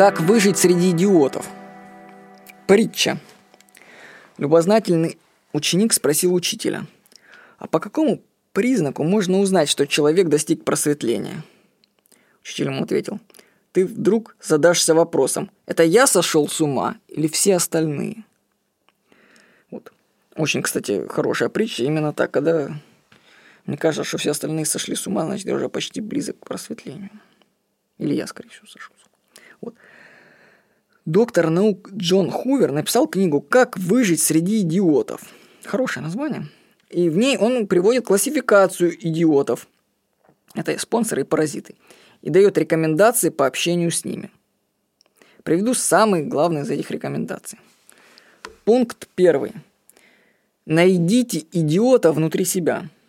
Как выжить среди идиотов? Притча. Любознательный ученик спросил учителя, а по какому признаку можно узнать, что человек достиг просветления? Учитель ему ответил, ты вдруг задашься вопросом, это я сошел с ума или все остальные? Вот. Очень, кстати, хорошая притча, именно так, когда мне кажется, что все остальные сошли с ума, значит, я уже почти близок к просветлению. Или я, скорее всего, сошел с ума. Вот. Доктор наук Джон Хувер написал книгу «Как выжить среди идиотов». Хорошее название. И в ней он приводит классификацию идиотов. Это спонсоры и паразиты. И дает рекомендации по общению с ними. Приведу самые главные из этих рекомендаций. Пункт первый. Найдите идиота внутри себя –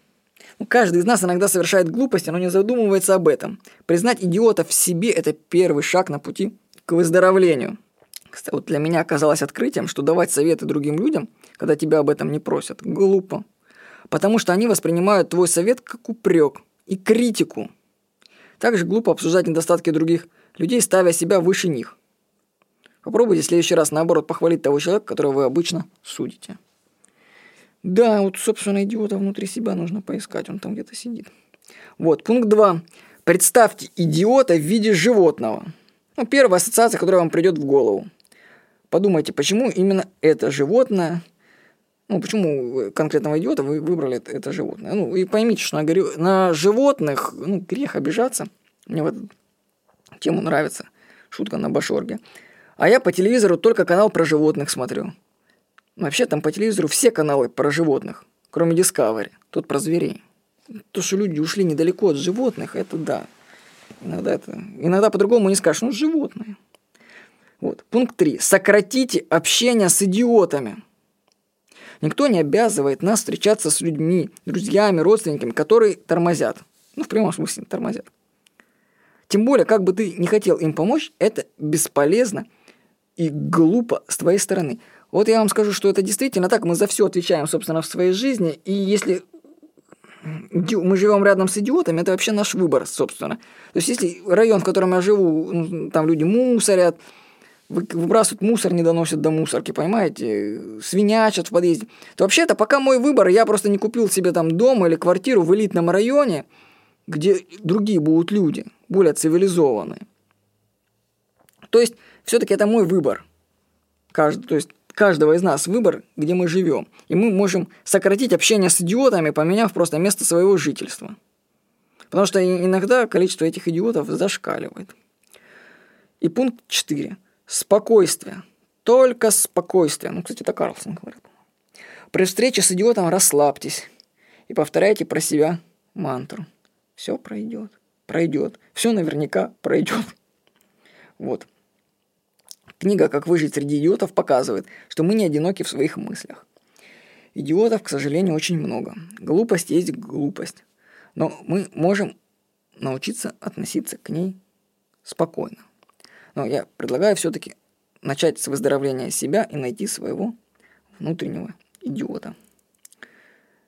Каждый из нас иногда совершает глупости, но не задумывается об этом. Признать идиота в себе – это первый шаг на пути к выздоровлению. Кстати, вот для меня оказалось открытием, что давать советы другим людям, когда тебя об этом не просят, глупо. Потому что они воспринимают твой совет как упрек и критику. Также глупо обсуждать недостатки других людей, ставя себя выше них. Попробуйте в следующий раз, наоборот, похвалить того человека, которого вы обычно судите. Да, вот, собственно, идиота внутри себя нужно поискать, он там где-то сидит. Вот, пункт 2. Представьте идиота в виде животного. Ну, первая ассоциация, которая вам придет в голову. Подумайте, почему именно это животное, ну, почему конкретного идиота вы выбрали это, это животное. Ну, и поймите, что на, на животных, ну, грех обижаться. Мне вот тему нравится. Шутка на башорге. А я по телевизору только канал про животных смотрю. Вообще там по телевизору все каналы про животных, кроме Discovery. Тут про зверей. То, что люди ушли недалеко от животных, это да. Иногда это... Иногда по-другому не скажешь, ну, животные. Вот. Пункт 3. Сократите общение с идиотами. Никто не обязывает нас встречаться с людьми, друзьями, родственниками, которые тормозят. Ну, в прямом смысле тормозят. Тем более, как бы ты не хотел им помочь, это бесполезно и глупо с твоей стороны. Вот я вам скажу, что это действительно так. Мы за все отвечаем, собственно, в своей жизни. И если мы живем рядом с идиотами, это вообще наш выбор, собственно. То есть, если район, в котором я живу, там люди мусорят, выбрасывают мусор, не доносят до мусорки, понимаете, свинячат в подъезде, то вообще это пока мой выбор, я просто не купил себе там дом или квартиру в элитном районе, где другие будут люди, более цивилизованные. То есть, все-таки это мой выбор. Каждый, то есть, каждого из нас выбор, где мы живем. И мы можем сократить общение с идиотами, поменяв просто место своего жительства. Потому что иногда количество этих идиотов зашкаливает. И пункт 4. Спокойствие. Только спокойствие. Ну, кстати, это Карлсон говорит. При встрече с идиотом расслабьтесь и повторяйте про себя мантру. Все пройдет. Пройдет. Все наверняка пройдет. Вот. Книга «Как выжить среди идиотов» показывает, что мы не одиноки в своих мыслях. Идиотов, к сожалению, очень много. Глупость есть глупость. Но мы можем научиться относиться к ней спокойно. Но я предлагаю все-таки начать с выздоровления себя и найти своего внутреннего идиота.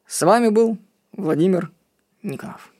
С вами был Владимир Никонов.